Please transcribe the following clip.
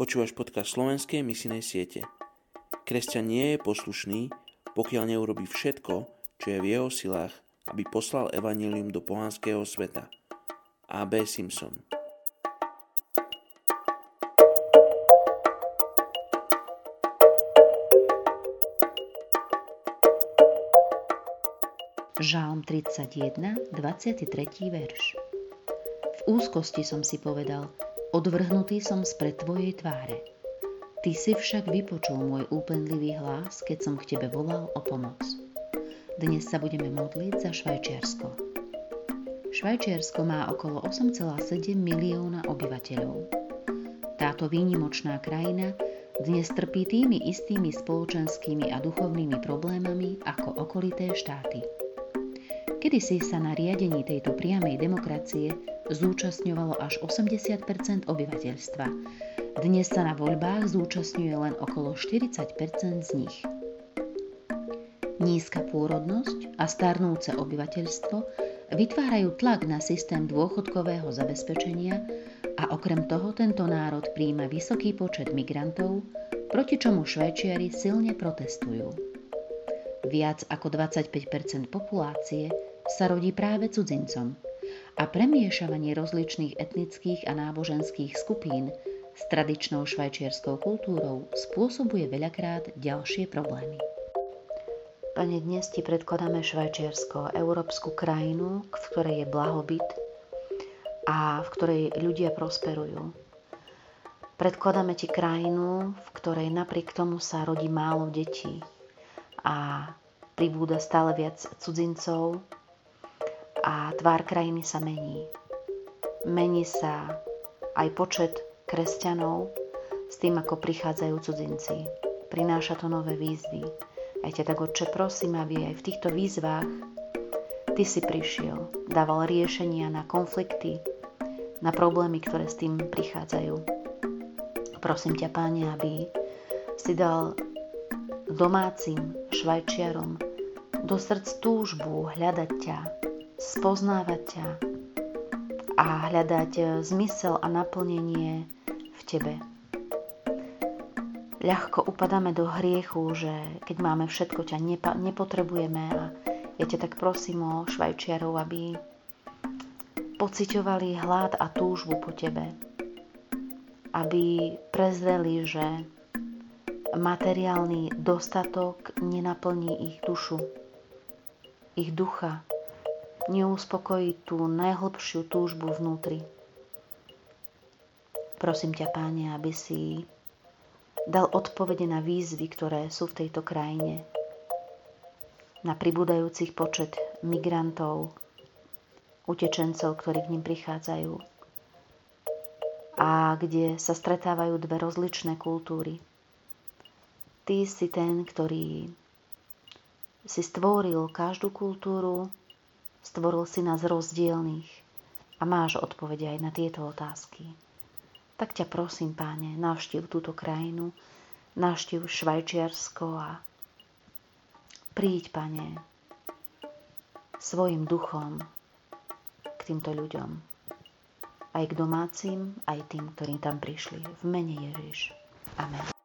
Počúvaš podcast slovenskej misijnej siete. Kresťan nie je poslušný, pokiaľ neurobi všetko, čo je v jeho silách, aby poslal evanílium do pohanského sveta. A.B. Simpson Žálm 31, 23. verš. V úzkosti som si povedal, odvrhnutý som spred Tvojej tváre. Ty si však vypočul môj úpenlivý hlas, keď som k Tebe volal o pomoc. Dnes sa budeme modliť za Švajčiarsko. Švajčiarsko má okolo 8,7 milióna obyvateľov. Táto výnimočná krajina dnes trpí tými istými spoločenskými a duchovnými problémami ako okolité štáty. Kedysi sa na riadení tejto priamej demokracie zúčastňovalo až 80% obyvateľstva. Dnes sa na voľbách zúčastňuje len okolo 40% z nich. Nízka pôrodnosť a starnúce obyvateľstvo vytvárajú tlak na systém dôchodkového zabezpečenia a okrem toho tento národ príjma vysoký počet migrantov, proti čomu Švajčiari silne protestujú. Viac ako 25% populácie sa rodí práve cudzincom a premiešavanie rozličných etnických a náboženských skupín s tradičnou švajčiarskou kultúrou spôsobuje veľakrát ďalšie problémy. Pane, dnes ti predkladáme Švajčiarsko, európsku krajinu, v ktorej je blahobyt a v ktorej ľudia prosperujú. Predkladáme ti krajinu, v ktorej napriek tomu sa rodí málo detí a pribúda stále viac cudzincov, a tvár krajiny sa mení. Mení sa aj počet kresťanov s tým, ako prichádzajú cudzinci. Prináša to nové výzvy. Aj ťa tak, Otče, prosím, aby aj v týchto výzvach Ty si prišiel, dával riešenia na konflikty, na problémy, ktoré s tým prichádzajú. Prosím ťa, Páne, aby si dal domácim švajčiarom do srdc túžbu hľadať ťa, spoznávať ťa a hľadať eh, zmysel a naplnenie v tebe. Ľahko upadáme do hriechu, že keď máme všetko, ťa nepa- nepotrebujeme a ja ťa tak prosím o švajčiarov, aby pociťovali hlad a túžbu po tebe. Aby prezreli, že materiálny dostatok nenaplní ich dušu, ich ducha, neuspokojiť tú najhlbšiu túžbu vnútri. Prosím ťa, Páne, aby si dal odpovede na výzvy, ktoré sú v tejto krajine, na pribúdajúcich počet migrantov, utečencov, ktorí k ním prichádzajú a kde sa stretávajú dve rozličné kultúry. Ty si ten, ktorý si stvoril každú kultúru Stvoril si nás rozdielných a máš odpovede aj na tieto otázky. Tak ťa prosím, páne, navštív túto krajinu, navštív Švajčiarsko a príď, pane, svojim duchom k týmto ľuďom. Aj k domácim, aj tým, ktorí tam prišli. V mene Ježiš. Amen.